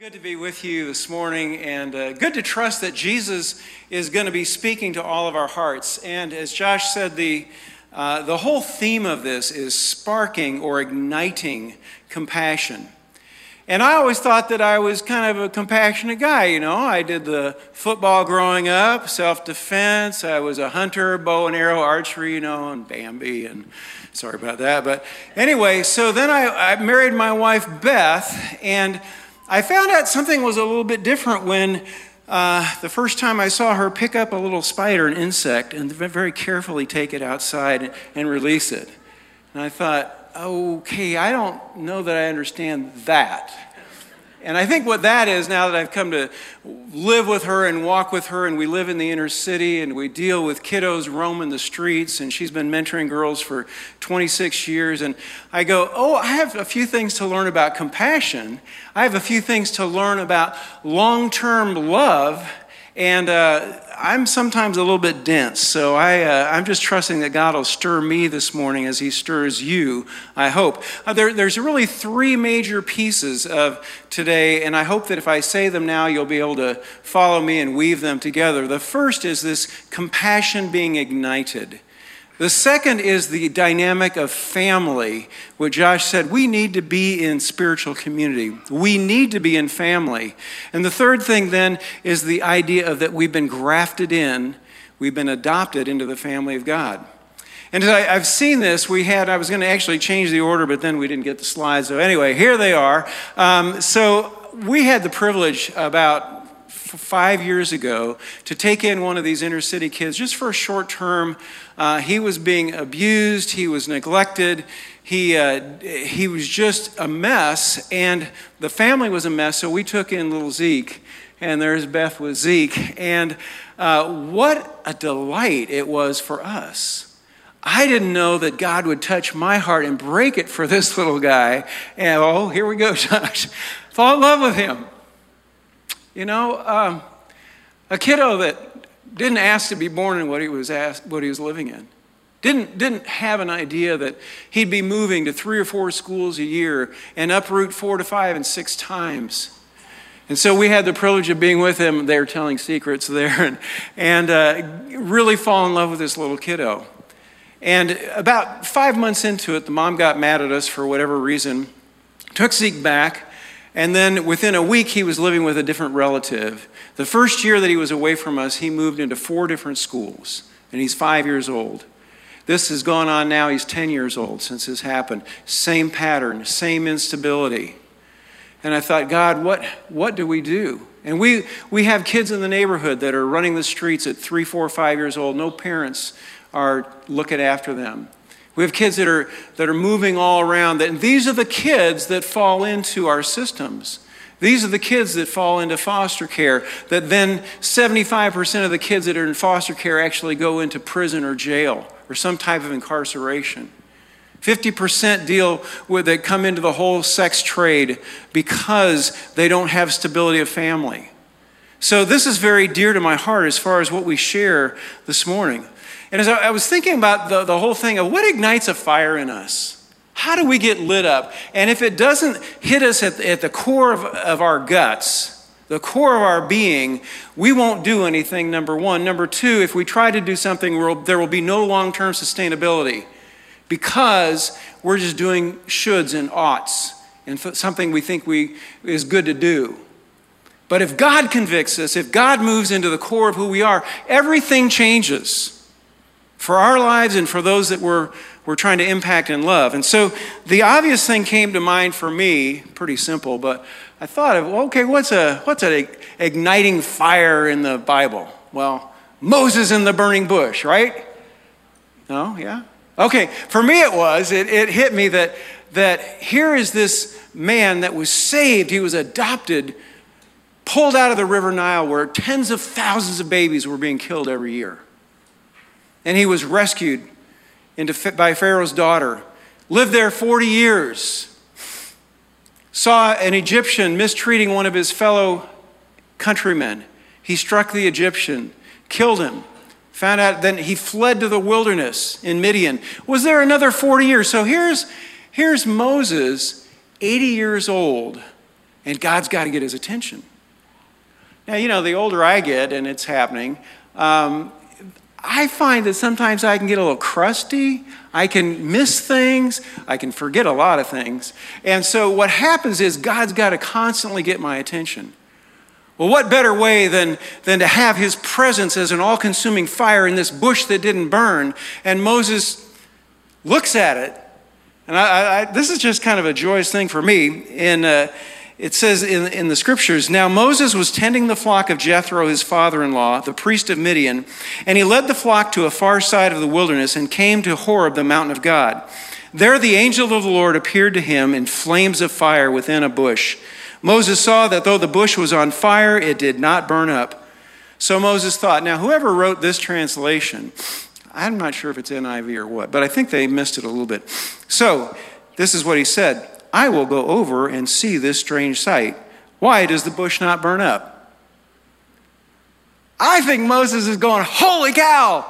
Good to be with you this morning, and uh, good to trust that Jesus is going to be speaking to all of our hearts. And as Josh said, the, uh, the whole theme of this is sparking or igniting compassion. And I always thought that I was kind of a compassionate guy, you know. I did the football growing up, self defense. I was a hunter, bow and arrow, archery, you know, and Bambi, and sorry about that. But anyway, so then I, I married my wife, Beth, and I found out something was a little bit different when uh, the first time I saw her pick up a little spider, an insect, and very carefully take it outside and release it. And I thought, okay, I don't know that I understand that. And I think what that is now that I've come to live with her and walk with her, and we live in the inner city and we deal with kiddos roaming the streets, and she's been mentoring girls for 26 years. And I go, Oh, I have a few things to learn about compassion. I have a few things to learn about long term love. And uh, I'm sometimes a little bit dense, so I, uh, I'm just trusting that God will stir me this morning as He stirs you, I hope. Uh, there, there's really three major pieces of today, and I hope that if I say them now, you'll be able to follow me and weave them together. The first is this compassion being ignited. The second is the dynamic of family. What Josh said, we need to be in spiritual community. We need to be in family. And the third thing then is the idea of that we've been grafted in, we've been adopted into the family of God. And I, have seen this, we had, I was going to actually change the order, but then we didn't get the slides. So anyway, here they are. Um, so we had the privilege about five years ago to take in one of these inner city kids just for a short term. Uh, he was being abused, he was neglected, he, uh, he was just a mess, and the family was a mess. So we took in little Zeke, and there's Beth with Zeke. And uh, what a delight it was for us. I didn't know that God would touch my heart and break it for this little guy. And oh, here we go, Josh. Fall in love with him. You know, um, a kiddo that didn't ask to be born in what he was asked, what he was living in. Didn't, didn't have an idea that he'd be moving to three or four schools a year and uproot four to five and six times. And so we had the privilege of being with him there, telling secrets there, and, and uh, really fall in love with this little kiddo. And about five months into it, the mom got mad at us for whatever reason, took Zeke back, and then within a week, he was living with a different relative. The first year that he was away from us, he moved into four different schools, and he's five years old. This has gone on now, he's 10 years old since this happened. Same pattern, same instability. And I thought, God, what, what do we do? And we, we have kids in the neighborhood that are running the streets at three, four, five years old. No parents are looking after them. We have kids that are, that are moving all around. And these are the kids that fall into our systems. These are the kids that fall into foster care, that then 75% of the kids that are in foster care actually go into prison or jail or some type of incarceration. 50% deal with that come into the whole sex trade because they don't have stability of family. So this is very dear to my heart as far as what we share this morning. And as I was thinking about the, the whole thing of what ignites a fire in us, how do we get lit up? And if it doesn't hit us at, at the core of, of our guts, the core of our being, we won't do anything, number one. Number two, if we try to do something, there will be no long term sustainability because we're just doing shoulds and oughts and something we think we, is good to do. But if God convicts us, if God moves into the core of who we are, everything changes for our lives and for those that we're, we're trying to impact and love. And so the obvious thing came to mind for me, pretty simple, but I thought of, okay, what's a what's an igniting fire in the Bible? Well, Moses in the burning bush, right? No, yeah? Okay, for me it was, it, it hit me that that here is this man that was saved, he was adopted, pulled out of the River Nile where tens of thousands of babies were being killed every year. And he was rescued into, by Pharaoh's daughter, lived there 40 years, saw an Egyptian mistreating one of his fellow countrymen. He struck the Egyptian, killed him, found out, then he fled to the wilderness in Midian. Was there another 40 years? So here's, here's Moses, 80 years old, And God's got to get his attention. Now, you know, the older I get, and it's happening, um, I find that sometimes I can get a little crusty. I can miss things. I can forget a lot of things. And so what happens is God's got to constantly get my attention. Well, what better way than, than to have his presence as an all consuming fire in this bush that didn't burn? And Moses looks at it. And I, I, this is just kind of a joyous thing for me. In, uh, it says in, in the scriptures Now Moses was tending the flock of Jethro, his father in law, the priest of Midian, and he led the flock to a far side of the wilderness and came to Horeb, the mountain of God. There the angel of the Lord appeared to him in flames of fire within a bush. Moses saw that though the bush was on fire, it did not burn up. So Moses thought, now, whoever wrote this translation, I'm not sure if it's NIV or what, but I think they missed it a little bit. So, this is what he said I will go over and see this strange sight. Why does the bush not burn up? I think Moses is going, Holy cow!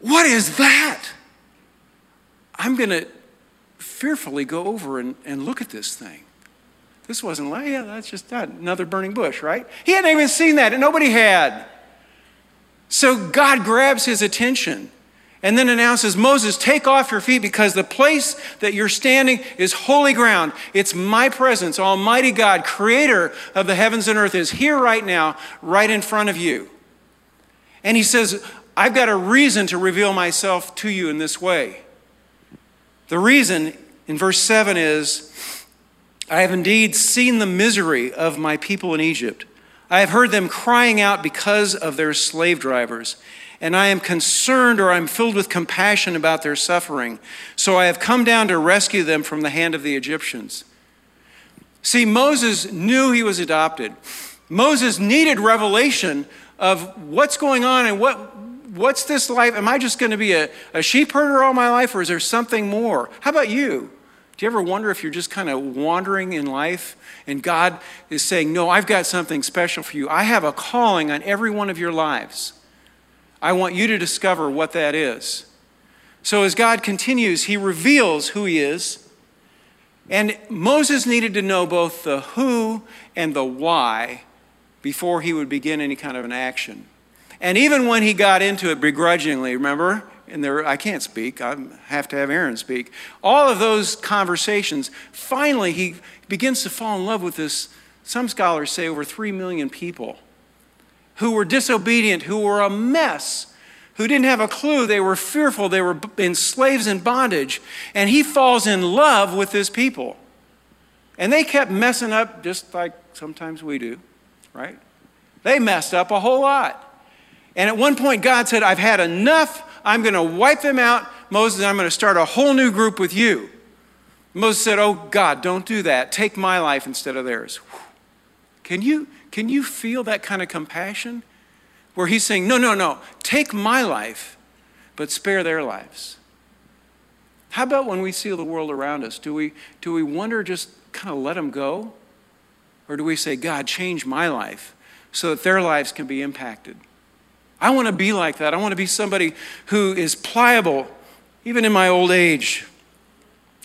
What is that? I'm going to fearfully go over and, and look at this thing. This wasn't like, yeah, that's just that, another burning bush, right? He hadn't even seen that, and nobody had. So God grabs his attention and then announces, Moses, take off your feet because the place that you're standing is holy ground. It's my presence. Almighty God, creator of the heavens and earth, is here right now, right in front of you. And he says, I've got a reason to reveal myself to you in this way. The reason in verse 7 is, I have indeed seen the misery of my people in Egypt. I have heard them crying out because of their slave drivers, and I am concerned or I'm filled with compassion about their suffering. So I have come down to rescue them from the hand of the Egyptians. See, Moses knew he was adopted. Moses needed revelation of what's going on and what, what's this life? Am I just going to be a, a sheep herder all my life, or is there something more? How about you? Do you ever wonder if you're just kind of wandering in life and God is saying, No, I've got something special for you? I have a calling on every one of your lives. I want you to discover what that is. So as God continues, he reveals who he is. And Moses needed to know both the who and the why before he would begin any kind of an action. And even when he got into it begrudgingly, remember? and there, I can't speak, I have to have Aaron speak. All of those conversations, finally, he begins to fall in love with this, some scholars say over three million people who were disobedient, who were a mess, who didn't have a clue, they were fearful, they were in slaves in bondage, and he falls in love with his people. And they kept messing up just like sometimes we do, right? They messed up a whole lot. And at one point, God said, I've had enough I'm going to wipe them out. Moses, I'm going to start a whole new group with you. Moses said, Oh, God, don't do that. Take my life instead of theirs. Can you, can you feel that kind of compassion? Where he's saying, No, no, no, take my life, but spare their lives. How about when we see the world around us? Do we, do we wonder just kind of let them go? Or do we say, God, change my life so that their lives can be impacted? I want to be like that. I want to be somebody who is pliable, even in my old age.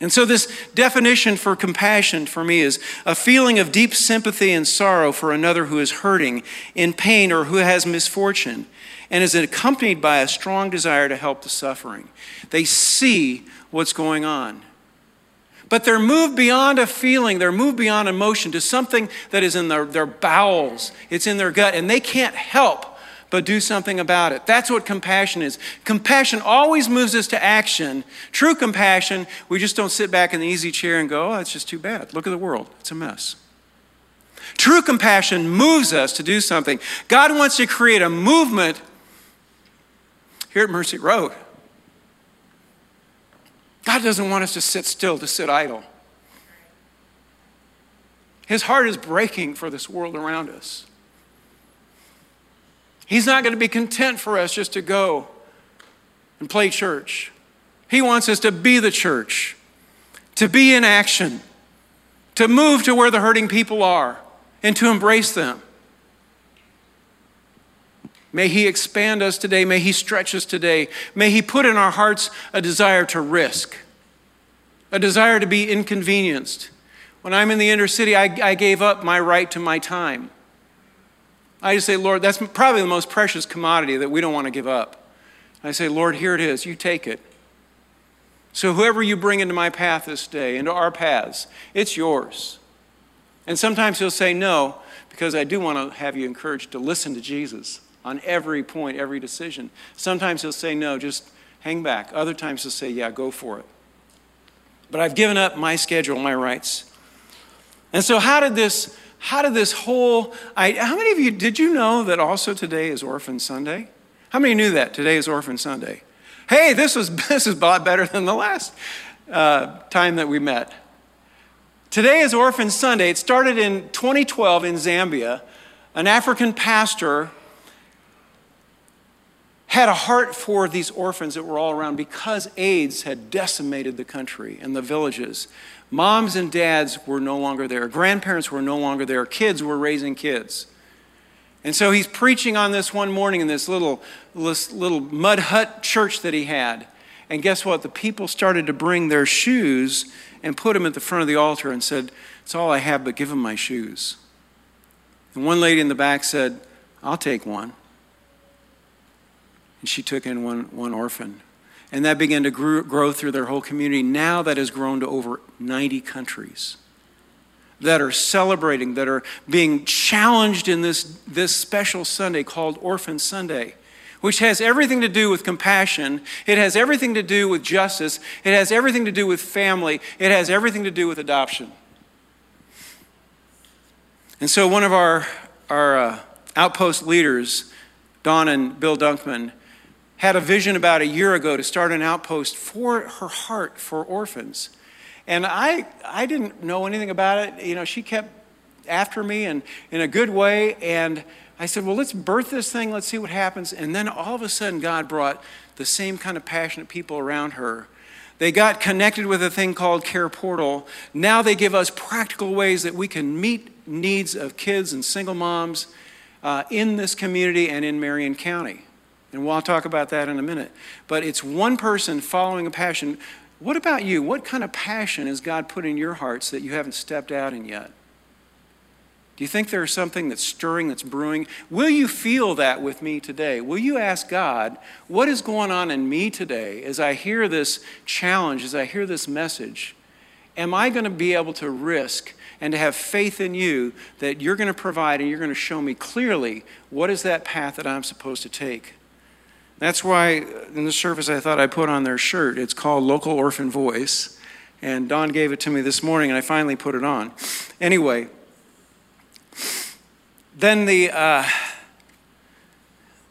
And so, this definition for compassion for me is a feeling of deep sympathy and sorrow for another who is hurting, in pain, or who has misfortune, and is accompanied by a strong desire to help the suffering. They see what's going on. But they're moved beyond a feeling, they're moved beyond emotion to something that is in their, their bowels, it's in their gut, and they can't help but do something about it. That's what compassion is. Compassion always moves us to action. True compassion, we just don't sit back in the easy chair and go, oh, it's just too bad. Look at the world, it's a mess. True compassion moves us to do something. God wants to create a movement here at Mercy Road. God doesn't want us to sit still, to sit idle. His heart is breaking for this world around us. He's not going to be content for us just to go and play church. He wants us to be the church, to be in action, to move to where the hurting people are, and to embrace them. May He expand us today. May He stretch us today. May He put in our hearts a desire to risk, a desire to be inconvenienced, When I'm in the inner city, I, I gave up my right to my time. I just say, Lord, that's probably the most precious commodity that we don't want to give up. I say, Lord, here it is. You take it. So, whoever you bring into my path this day, into our paths, it's yours. And sometimes he'll say no, because I do want to have you encouraged to listen to Jesus on every point, every decision. Sometimes he'll say no, just hang back. Other times he'll say, yeah, go for it. But I've given up my schedule, my rights. And so, how did this? How did this whole? I, how many of you did you know that also today is Orphan Sunday? How many knew that today is Orphan Sunday? Hey, this was this is a lot better than the last uh, time that we met. Today is Orphan Sunday. It started in 2012 in Zambia. An African pastor had a heart for these orphans that were all around because AIDS had decimated the country and the villages. Moms and dads were no longer there, grandparents were no longer there, kids were raising kids. And so he's preaching on this one morning in this little, little mud hut church that he had. And guess what? The people started to bring their shoes and put them at the front of the altar and said, It's all I have, but give them my shoes. And one lady in the back said, I'll take one. And she took in one, one orphan. And that began to grow, grow through their whole community. Now that has grown to over 90 countries that are celebrating, that are being challenged in this, this special Sunday called Orphan Sunday which has everything to do with compassion. It has everything to do with justice. It has everything to do with family. It has everything to do with adoption. And so, one of our, our uh, outpost leaders, Don and Bill Dunkman, had a vision about a year ago to start an outpost for her heart for orphans. And I, I didn't know anything about it. You know, she kept after me and in a good way. And I said, well, let's birth this thing, let's see what happens. And then all of a sudden, God brought the same kind of passionate people around her. They got connected with a thing called Care Portal. Now they give us practical ways that we can meet needs of kids and single moms uh, in this community and in Marion County. And we'll talk about that in a minute. But it's one person following a passion. What about you? What kind of passion has God put in your hearts that you haven't stepped out in yet? Do you think there's something that's stirring, that's brewing? Will you feel that with me today? Will you ask God, what is going on in me today as I hear this challenge, as I hear this message? Am I going to be able to risk and to have faith in you that you're going to provide and you're going to show me clearly what is that path that I'm supposed to take? That's why in the service I thought I put on their shirt. It's called Local Orphan Voice. And Don gave it to me this morning, and I finally put it on. Anyway, then the, uh,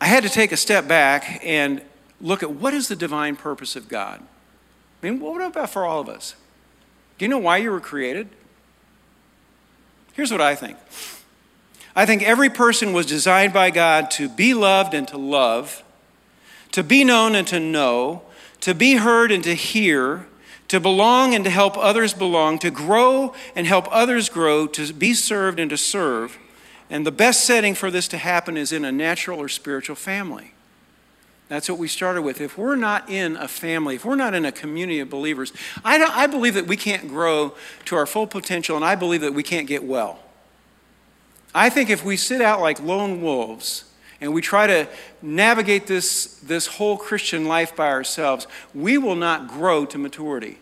I had to take a step back and look at what is the divine purpose of God. I mean, what about for all of us? Do you know why you were created? Here's what I think I think every person was designed by God to be loved and to love, to be known and to know, to be heard and to hear, to belong and to help others belong, to grow and help others grow, to be served and to serve. And the best setting for this to happen is in a natural or spiritual family. That's what we started with. If we're not in a family, if we're not in a community of believers, I, I believe that we can't grow to our full potential, and I believe that we can't get well. I think if we sit out like lone wolves and we try to navigate this, this whole Christian life by ourselves, we will not grow to maturity.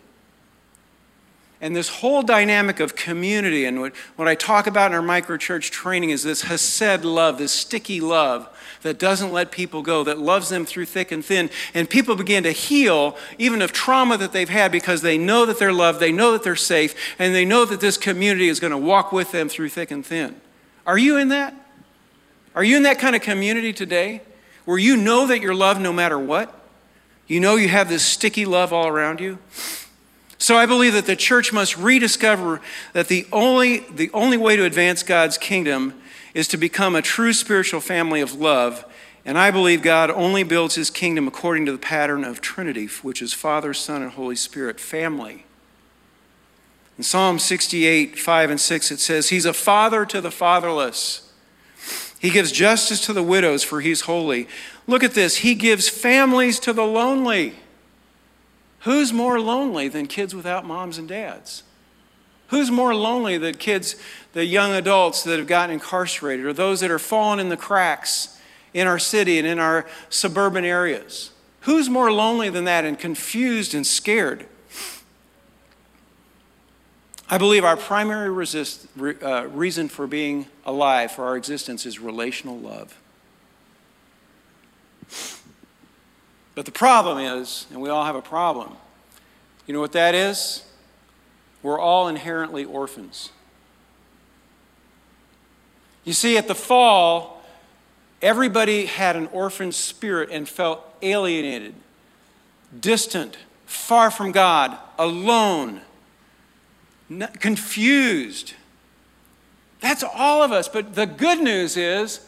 And this whole dynamic of community, and what, what I talk about in our microchurch training is this Hesed love, this sticky love that doesn't let people go, that loves them through thick and thin. And people begin to heal even of trauma that they've had because they know that they're loved, they know that they're safe, and they know that this community is going to walk with them through thick and thin. Are you in that? Are you in that kind of community today where you know that you're loved no matter what? You know you have this sticky love all around you? So I believe that the church must rediscover that the only, the only way to advance God's kingdom is to become a true spiritual family of love. And I believe God only builds his kingdom according to the pattern of Trinity, which is Father, Son, and Holy Spirit, family. In Psalm 68, 5 and 6, it says, He's a father to the fatherless. He gives justice to the widows, for he's holy. Look at this. He gives families to the lonely. Who's more lonely than kids without moms and dads? Who's more lonely, than kids, the young adults that have gotten incarcerated, or those that are falling in the cracks in our city and in our suburban areas? Who's more lonely than that and confused and scared? I believe our primary resist, uh, reason for being alive, for our existence, is relational love. But the problem is, and we all have a problem, you know what that is? We're all inherently orphans. You see, at the fall, everybody had an orphan spirit and felt alienated, distant, far from God, alone, confused. That's all of us. But the good news is,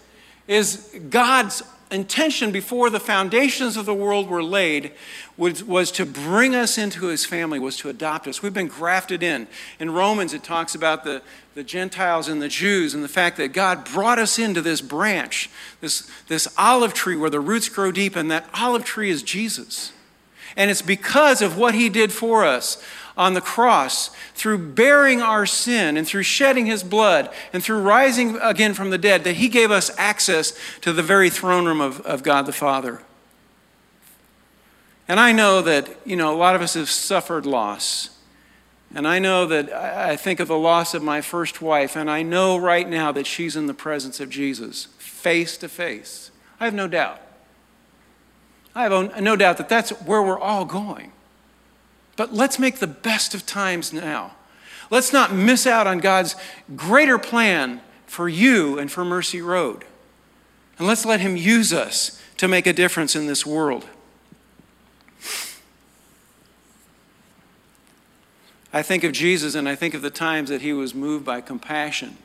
is God's intention before the foundations of the world were laid was, was to bring us into his family, was to adopt us. We've been grafted in. In Romans, it talks about the, the Gentiles and the Jews and the fact that God brought us into this branch, this, this olive tree where the roots grow deep, and that olive tree is Jesus. And it's because of what he did for us on the cross, through bearing our sin and through shedding his blood and through rising again from the dead, that he gave us access to the very throne room of, of God the Father. And I know that, you know, a lot of us have suffered loss. And I know that I think of the loss of my first wife, and I know right now that she's in the presence of Jesus, face to face. I have no doubt. I have no doubt that that's where we're all going. But let's make the best of times now. Let's not miss out on God's greater plan for you and for Mercy Road. And let's let Him use us to make a difference in this world. I think of Jesus and I think of the times that He was moved by compassion.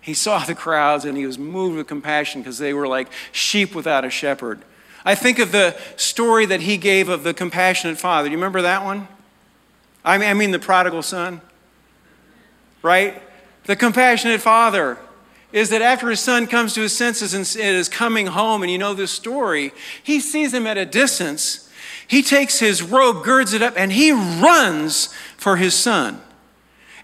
He saw the crowds and He was moved with compassion because they were like sheep without a shepherd. I think of the story that He gave of the compassionate father. Do you remember that one? I mean, I mean the prodigal son, right? The compassionate father is that after his son comes to his senses and is coming home, and you know this story, he sees him at a distance. He takes his robe, girds it up, and he runs for his son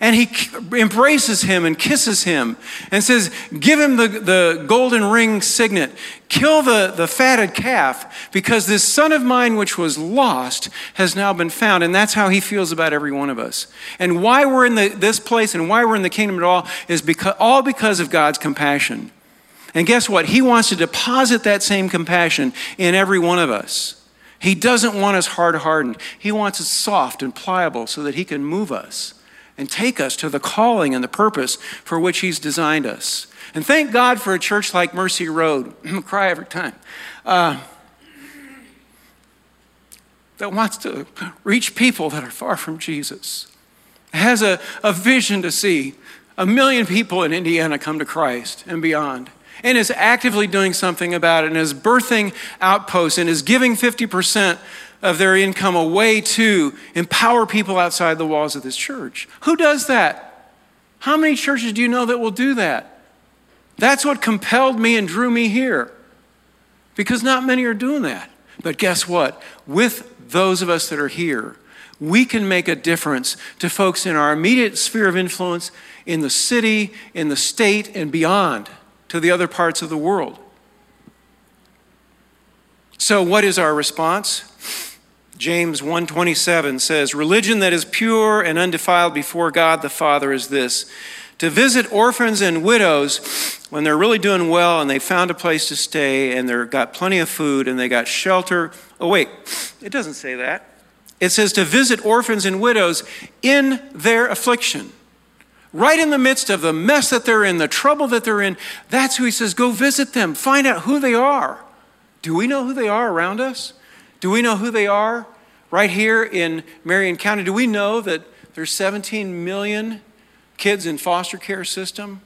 and he embraces him and kisses him and says, Give him the, the golden ring signet, kill the, the fatted calf, because this son of mine which was lost has now been found. And that's how he feels about every one of us. And why we're in the, this place and why we're in the kingdom at all is because, all because of God's compassion. And guess what? He wants to deposit that same compassion in every one of us. He doesn't want us hard hardened. He wants us soft and pliable so that He can move us and take us to the calling and the purpose for which He's designed us. And thank God for a church like Mercy Road. Cry every time. Uh, that wants to reach people that are far from Jesus. Has a, a vision to see a million people in Indiana come to Christ and beyond. And is actively doing something about it and is birthing outposts and is giving 50% of their income away to empower people outside the walls of this church. Who does that? How many churches do you know that will do that? That's what compelled me and drew me here. Because not many are doing that. But guess what? With those of us that are here, we can make a difference to folks in our immediate sphere of influence, in the city, in the state, and beyond to the other parts of the world. So, what is our response? James 1:27 says, "Religion that is pure and undefiled before God the Father is this: to visit orphans and widows when they're really doing well and they found a place to stay and they've got plenty of food and they got shelter. Oh wait, it doesn't say that. It says to visit orphans and widows in their affliction." right in the midst of the mess that they're in, the trouble that they're in, that's who he says, go visit them, find out who they are. Do we know who they are around us? Do we know who they are right here in Marion County? Do we know that there's 17 million kids in foster care system?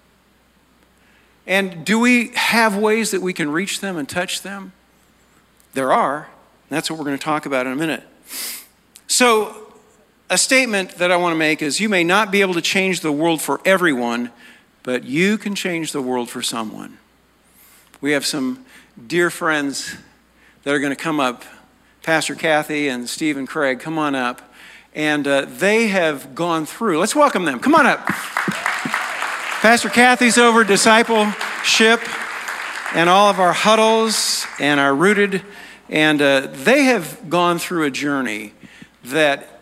And do we have ways that we can reach them and touch them? There are. That's what we're going to talk about in a minute. So, a statement that I want to make is you may not be able to change the world for everyone, but you can change the world for someone. We have some dear friends that are going to come up Pastor Kathy and Steve and Craig, come on up. and uh, they have gone through. Let's welcome them. Come on up. Pastor Kathy's over discipleship and all of our huddles and our rooted, and uh, they have gone through a journey that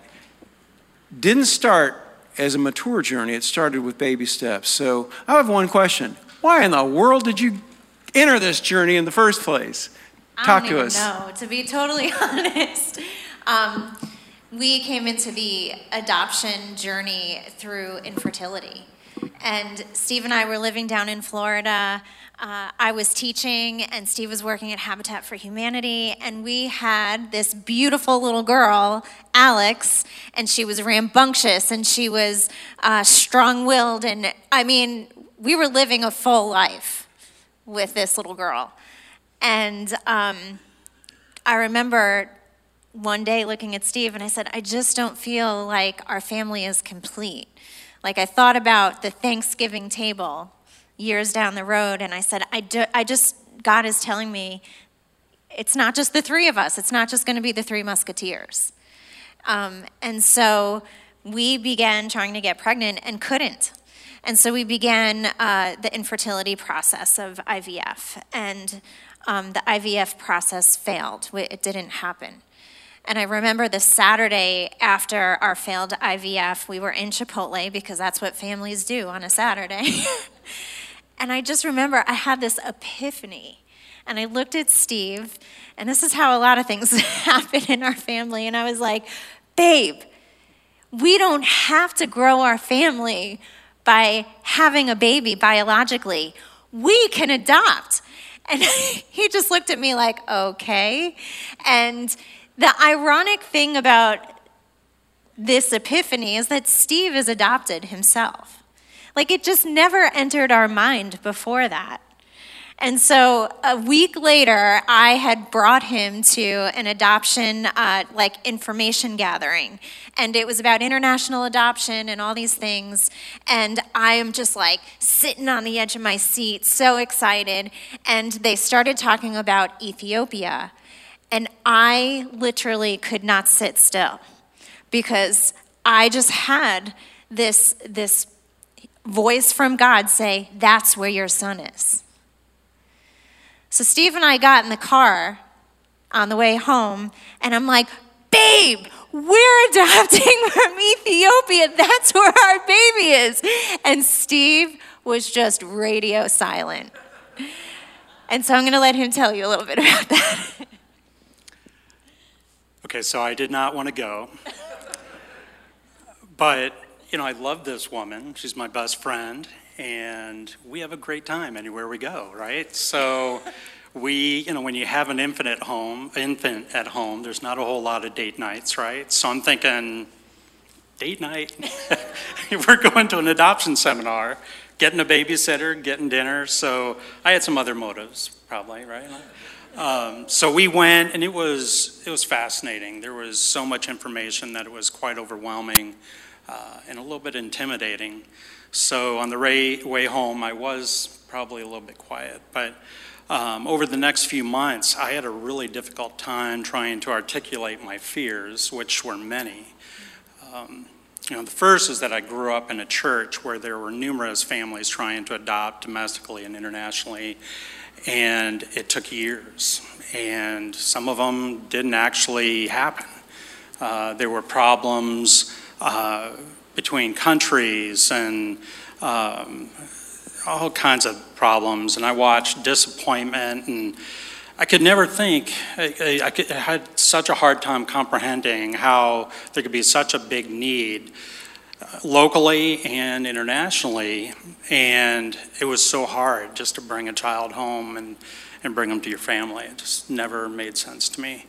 didn't start as a mature journey, it started with baby steps. So I have one question Why in the world did you enter this journey in the first place? Talk to us. No, to be totally honest. Um, we came into the adoption journey through infertility. And Steve and I were living down in Florida. Uh, I was teaching, and Steve was working at Habitat for Humanity. And we had this beautiful little girl, Alex, and she was rambunctious and she was uh, strong willed. And I mean, we were living a full life with this little girl. And um, I remember one day looking at Steve and I said, I just don't feel like our family is complete. Like I thought about the Thanksgiving table years down the road and I said, I, do, I just, God is telling me it's not just the three of us, it's not just going to be the three musketeers. Um, and so we began trying to get pregnant and couldn't. And so we began uh, the infertility process of IVF. And um, the IVF process failed, it didn't happen. And I remember the Saturday after our failed IVF, we were in Chipotle because that's what families do on a Saturday. and I just remember I had this epiphany. And I looked at Steve, and this is how a lot of things happen in our family. And I was like, babe, we don't have to grow our family by having a baby biologically. We can adopt. And he just looked at me like, okay. And the ironic thing about this epiphany is that Steve is adopted himself. Like it just never entered our mind before that. And so a week later, I had brought him to an adoption, uh, like information gathering. And it was about international adoption and all these things. And I am just like sitting on the edge of my seat, so excited. And they started talking about Ethiopia. And I literally could not sit still because I just had this, this voice from God say, That's where your son is. So Steve and I got in the car on the way home, and I'm like, babe, we're adopting from Ethiopia. That's where our baby is. And Steve was just radio silent. And so I'm going to let him tell you a little bit about that. Okay, so I did not want to go. But, you know, I love this woman. She's my best friend and we have a great time anywhere we go, right? So we, you know, when you have an infant at home, infant at home, there's not a whole lot of date nights, right? So I'm thinking, date night? We're going to an adoption seminar, getting a babysitter, getting dinner. So I had some other motives, probably, right? Um, so we went, and it was it was fascinating. There was so much information that it was quite overwhelming uh, and a little bit intimidating. So on the way home, I was probably a little bit quiet. But um, over the next few months, I had a really difficult time trying to articulate my fears, which were many. Um, you know, the first is that I grew up in a church where there were numerous families trying to adopt domestically and internationally, and it took years. And some of them didn't actually happen. Uh, there were problems. Uh, between countries and um, all kinds of problems. And I watched disappointment, and I could never think, I, I, I, had such a hard time comprehending how there could be such a big need uh, locally and internationally. And it was so hard just to bring a child home and, and bring them to your family. It just never made sense to me.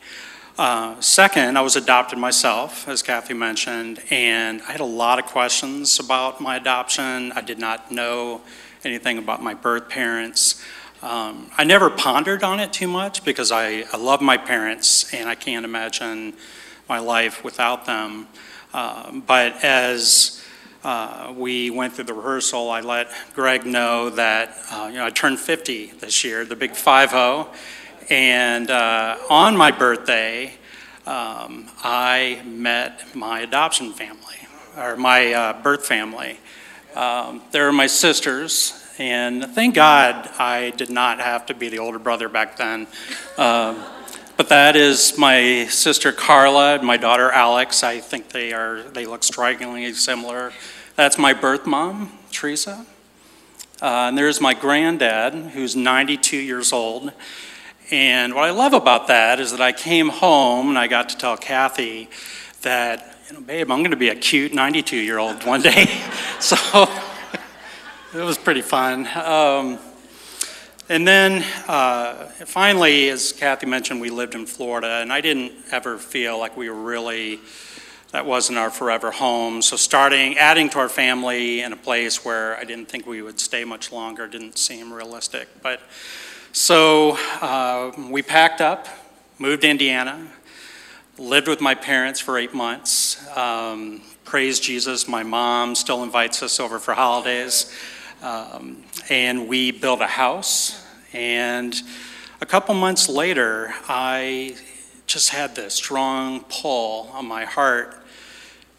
Uh, second, I was adopted myself, as Kathy mentioned, and I had a lot of questions about my adoption. I did not know anything about my birth parents. Um, I never pondered on it too much because I, I love my parents and I can't imagine my life without them. Uh, but as uh, we went through the rehearsal, I let Greg know that uh, you know I turned 50 this year, the big 5 0 and uh, on my birthday, um, I met my adoption family, or my uh, birth family. Um, they're my sisters, and thank God I did not have to be the older brother back then. Um, but that is my sister Carla and my daughter Alex. I think they are they look strikingly similar. That's my birth mom, Teresa. Uh, and there's my granddad, who's 92 years old. And what I love about that is that I came home and I got to tell Kathy that, you know, babe, I'm going to be a cute 92 year old one day. so it was pretty fun. Um, and then uh, finally, as Kathy mentioned, we lived in Florida, and I didn't ever feel like we were really, that wasn't our forever home. So starting, adding to our family in a place where I didn't think we would stay much longer didn't seem realistic. But so uh, we packed up, moved to Indiana, lived with my parents for eight months. Um, praise Jesus, my mom still invites us over for holidays. Um, and we built a house. And a couple months later, I just had this strong pull on my heart.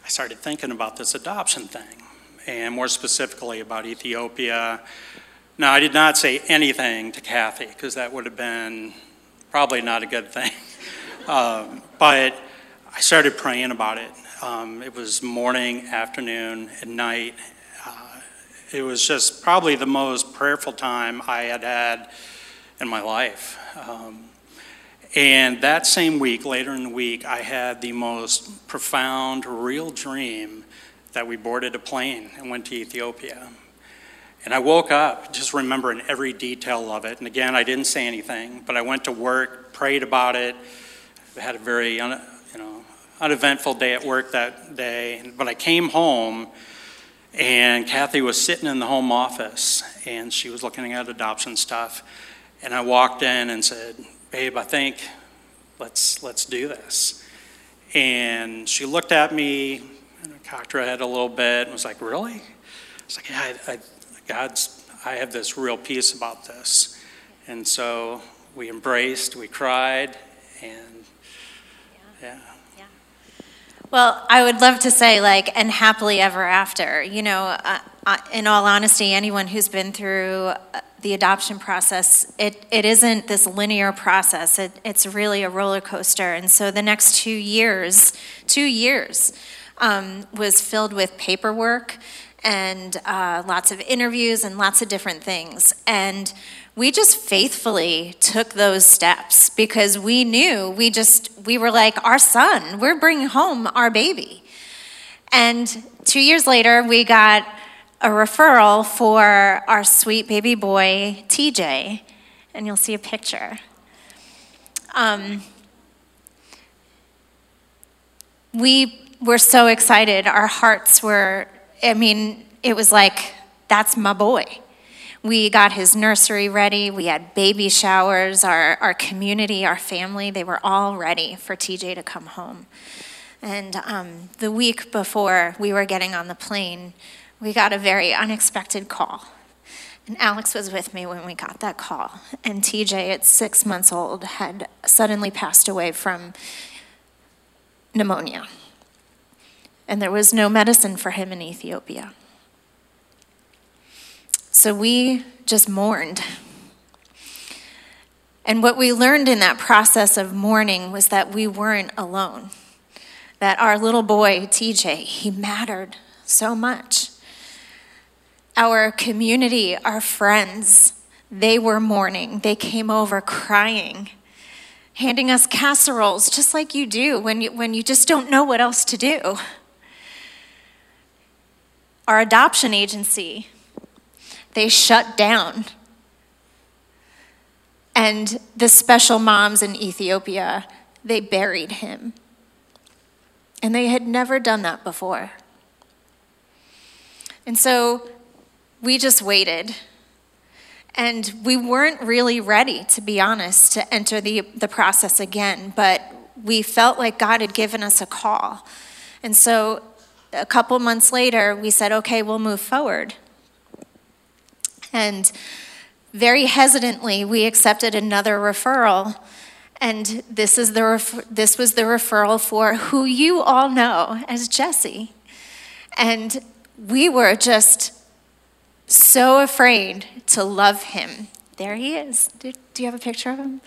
I started thinking about this adoption thing, and more specifically about Ethiopia. Now, I did not say anything to Kathy because that would have been probably not a good thing. um, but I started praying about it. Um, it was morning, afternoon, and night, it was just probably the most prayerful time I had had in my life. Um, and that same week, later in the week, I had the most profound, real dream that we boarded a plane and went to Ethiopia. And I woke up just remembering every detail of it. And again, I didn't say anything, but I went to work, prayed about it. I had a very, you know, uneventful day at work that day. But I came home and Kathy was sitting in the home office and she was looking at adoption stuff. And I walked in and said, Babe, I think let's, let's do this. And she looked at me and cocked her head a little bit and was like, Really? It's like, Yeah, I, I, God's, I have this real peace about this. And so we embraced, we cried, and yeah. yeah. Well, I would love to say, like, and happily ever after. You know, uh, uh, in all honesty, anyone who's been through uh, the adoption process, it, it isn't this linear process. It, it's really a roller coaster. And so the next two years, two years, um, was filled with paperwork and uh, lots of interviews and lots of different things. And we just faithfully took those steps because we knew we just we were like our son we're bringing home our baby. And two years later we got a referral for our sweet baby boy tj and you'll see a picture. Um, we were so excited. Our hearts were i mean it was like that's my boy we got his nursery ready. We had baby showers. Our, our community, our family, they were all ready for TJ to come home. And um, the week before we were getting on the plane, we got a very unexpected call. And Alex was with me when we got that call. And TJ, at six months old, had suddenly passed away from pneumonia. And there was no medicine for him in Ethiopia. So we just mourned. And what we learned in that process of mourning was that we weren't alone. That our little boy, TJ, he mattered so much. Our community, our friends, they were mourning. They came over crying, handing us casseroles, just like you do when you, when you just don't know what else to do. Our adoption agency, they shut down. And the special moms in Ethiopia, they buried him. And they had never done that before. And so we just waited. And we weren't really ready, to be honest, to enter the, the process again, but we felt like God had given us a call. And so a couple months later, we said, okay, we'll move forward. And very hesitantly, we accepted another referral. And this, is the this was the referral for who you all know as Jesse. And we were just so afraid to love him. There he is. Do, do you have a picture of him?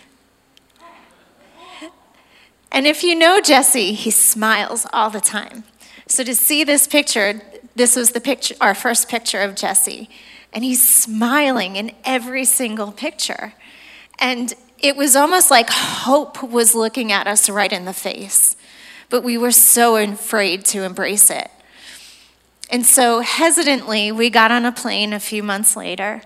And if you know Jesse, he smiles all the time. So to see this picture, this was the picture, our first picture of Jesse, and he's smiling in every single picture. And it was almost like hope was looking at us right in the face, but we were so afraid to embrace it. And so hesitantly, we got on a plane a few months later,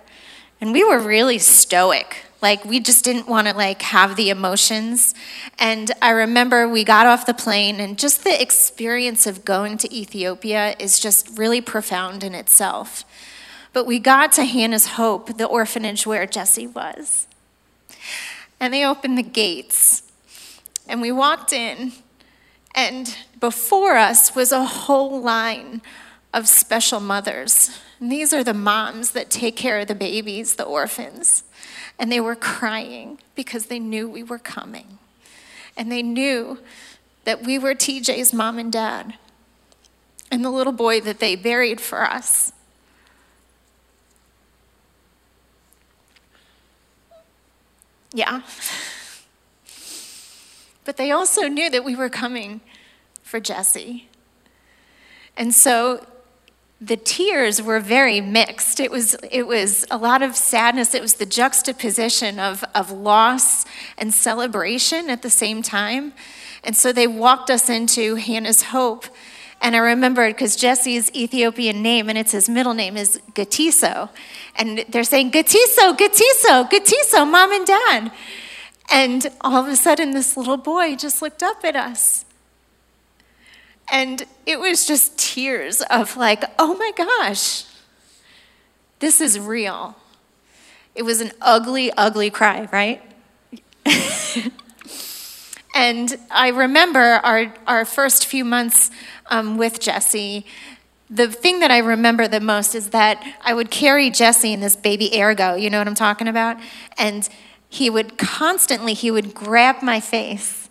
and we were really stoic. Like we just didn't want to like have the emotions. And I remember we got off the plane and just the experience of going to Ethiopia is just really profound in itself. But we got to Hannah's Hope, the orphanage where Jesse was. And they opened the gates. And we walked in, and before us was a whole line of special mothers. And these are the moms that take care of the babies, the orphans. And they were crying because they knew we were coming. And they knew that we were TJ's mom and dad and the little boy that they buried for us. Yeah. But they also knew that we were coming for Jesse. And so the tears were very mixed. It was, it was a lot of sadness. It was the juxtaposition of, of loss and celebration at the same time. And so they walked us into Hannah's Hope. And I remembered because Jesse's Ethiopian name and it's his middle name is Gatiso. And they're saying, Gatiso, Gatiso, Gatiso, mom and dad. And all of a sudden, this little boy just looked up at us. And it was just tears of, like, oh my gosh, this is real. It was an ugly, ugly cry, right? and I remember our, our first few months um, with Jesse the thing that I remember the most is that I would carry Jesse in this baby ergo, you know what I'm talking about? And he would constantly, he would grab my face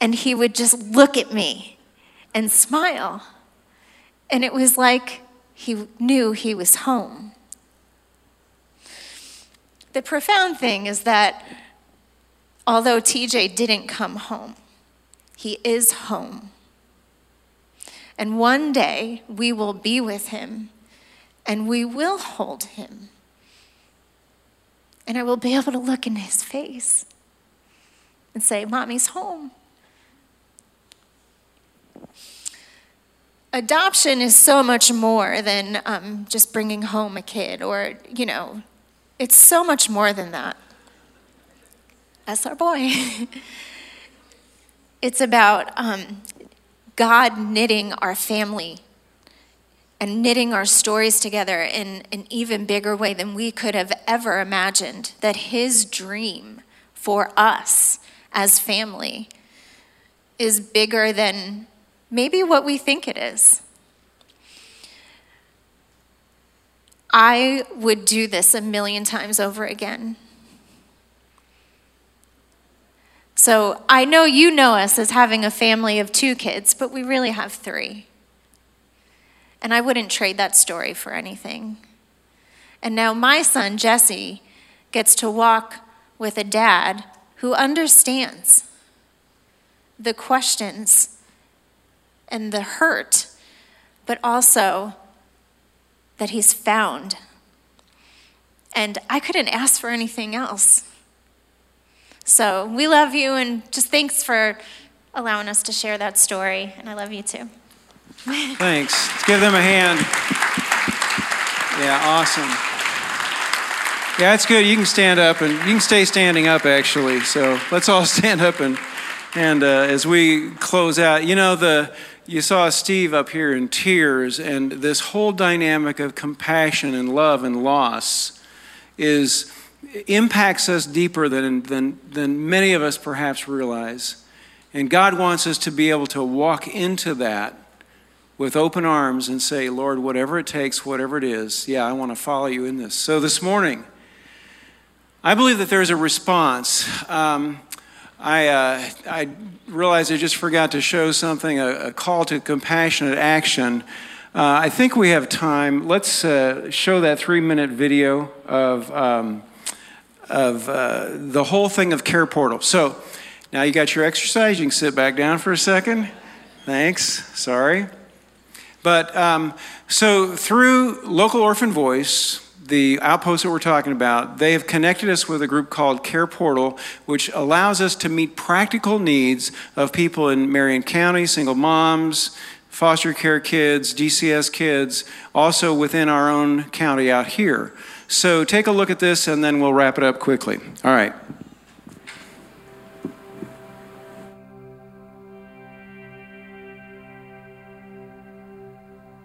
and he would just look at me and smile. And it was like he knew he was home. The profound thing is that although TJ didn't come home, he is home. And one day we will be with him and we will hold him. And I will be able to look in his face and say, Mommy's home. Adoption is so much more than um, just bringing home a kid, or, you know, it's so much more than that. That's our boy. it's about um, God knitting our family and knitting our stories together in an even bigger way than we could have ever imagined. That His dream for us as family is bigger than maybe what we think it is. I would do this a million times over again. So I know you know us as having a family of two kids, but we really have three. And I wouldn't trade that story for anything. And now my son, Jesse, gets to walk with a dad who understands the questions and the hurt, but also that he's found. And I couldn't ask for anything else. So we love you, and just thanks for allowing us to share that story. And I love you too. Thanks. Let's give them a hand. Yeah, awesome. Yeah, it's good. You can stand up and you can stay standing up actually. So let's all stand up and and uh, as we close out, you know the you saw Steve up here in tears, and this whole dynamic of compassion and love and loss is impacts us deeper than, than, than many of us perhaps realize. And God wants us to be able to walk into that with open arms and say, Lord, whatever it takes, whatever it is, yeah, I want to follow you in this. So this morning, I believe that there's a response. Um, I, uh, I realized I just forgot to show something a, a call to compassionate action. Uh, I think we have time. Let's uh, show that three minute video of, um, of uh, the whole thing of Care Portal. So now you got your exercise. You can sit back down for a second. Thanks. Sorry. But um, so through Local Orphan Voice, the outposts that we're talking about, they have connected us with a group called Care Portal, which allows us to meet practical needs of people in Marion County, single moms, foster care kids, DCS kids, also within our own county out here. So take a look at this and then we'll wrap it up quickly. All right.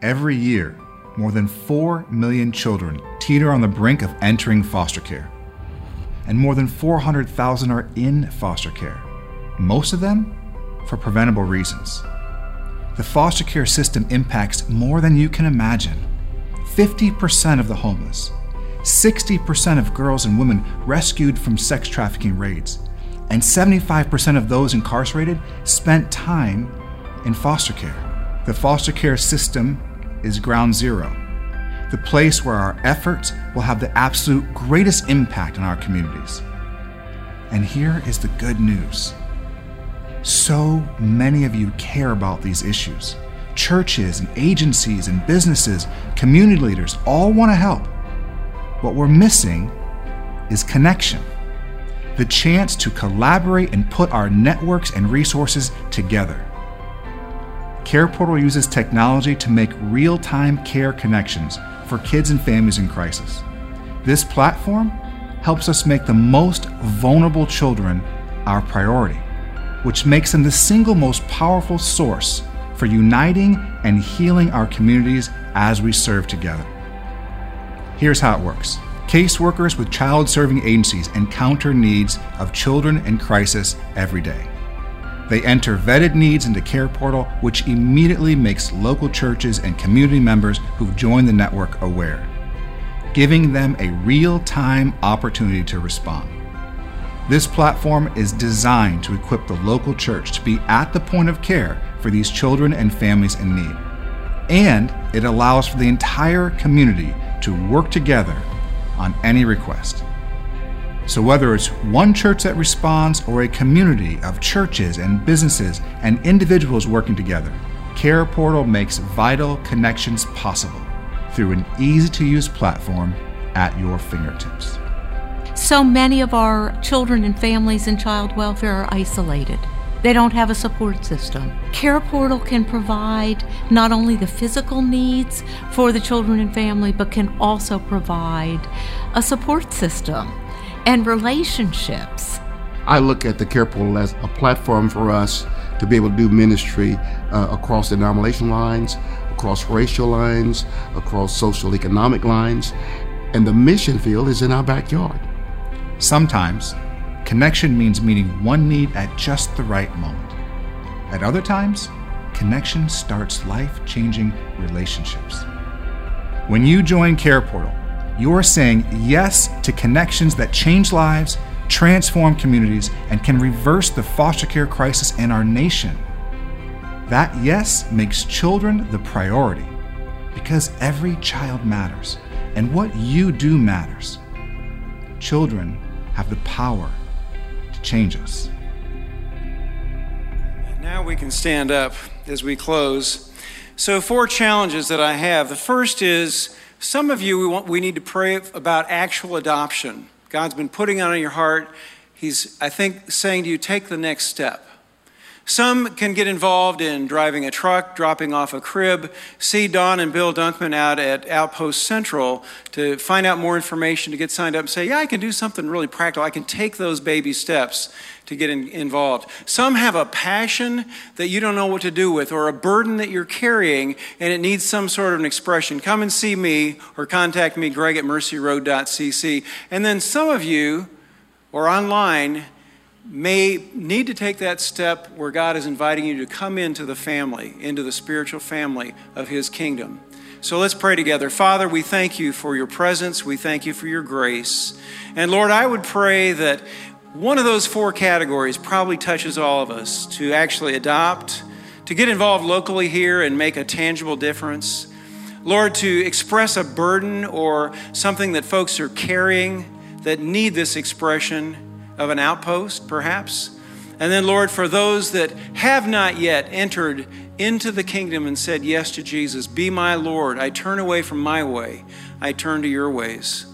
Every year, more than 4 million children teeter on the brink of entering foster care. And more than 400,000 are in foster care, most of them for preventable reasons. The foster care system impacts more than you can imagine 50% of the homeless, 60% of girls and women rescued from sex trafficking raids, and 75% of those incarcerated spent time in foster care. The foster care system is ground zero, the place where our efforts will have the absolute greatest impact on our communities. And here is the good news. So many of you care about these issues. Churches and agencies and businesses, community leaders all want to help. What we're missing is connection the chance to collaborate and put our networks and resources together. Care Portal uses technology to make real time care connections for kids and families in crisis. This platform helps us make the most vulnerable children our priority, which makes them the single most powerful source for uniting and healing our communities as we serve together. Here's how it works caseworkers with child serving agencies encounter needs of children in crisis every day. They enter vetted needs into Care Portal, which immediately makes local churches and community members who've joined the network aware, giving them a real time opportunity to respond. This platform is designed to equip the local church to be at the point of care for these children and families in need. And it allows for the entire community to work together on any request. So, whether it's one church that responds or a community of churches and businesses and individuals working together, Care Portal makes vital connections possible through an easy to use platform at your fingertips. So many of our children and families in child welfare are isolated. They don't have a support system. Care Portal can provide not only the physical needs for the children and family, but can also provide a support system and relationships. I look at the Care Portal as a platform for us to be able to do ministry uh, across denomination lines, across racial lines, across social economic lines, and the mission field is in our backyard. Sometimes, connection means meeting one need at just the right moment. At other times, connection starts life changing relationships. When you join Care Portal, you are saying yes to connections that change lives, transform communities, and can reverse the foster care crisis in our nation. That yes makes children the priority because every child matters, and what you do matters. Children have the power to change us. Now we can stand up as we close. So, four challenges that I have. The first is some of you, we, want, we need to pray about actual adoption. God's been putting on your heart. He's, I think, saying to you, take the next step. Some can get involved in driving a truck, dropping off a crib. See Don and Bill Dunkman out at Outpost Central to find out more information, to get signed up and say, Yeah, I can do something really practical. I can take those baby steps to get in, involved. Some have a passion that you don't know what to do with, or a burden that you're carrying and it needs some sort of an expression. Come and see me or contact me, greg at mercyroad.cc. And then some of you, or online, may need to take that step where God is inviting you to come into the family, into the spiritual family of His kingdom. So let's pray together. Father, we thank you for your presence. We thank you for your grace. And Lord, I would pray that one of those four categories probably touches all of us to actually adopt, to get involved locally here and make a tangible difference. Lord, to express a burden or something that folks are carrying that need this expression of an outpost, perhaps. And then, Lord, for those that have not yet entered into the kingdom and said yes to Jesus, be my Lord. I turn away from my way, I turn to your ways.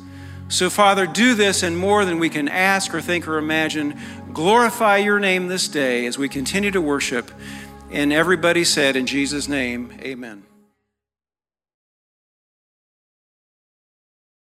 So, Father, do this and more than we can ask or think or imagine. Glorify your name this day as we continue to worship. And everybody said, in Jesus' name, amen.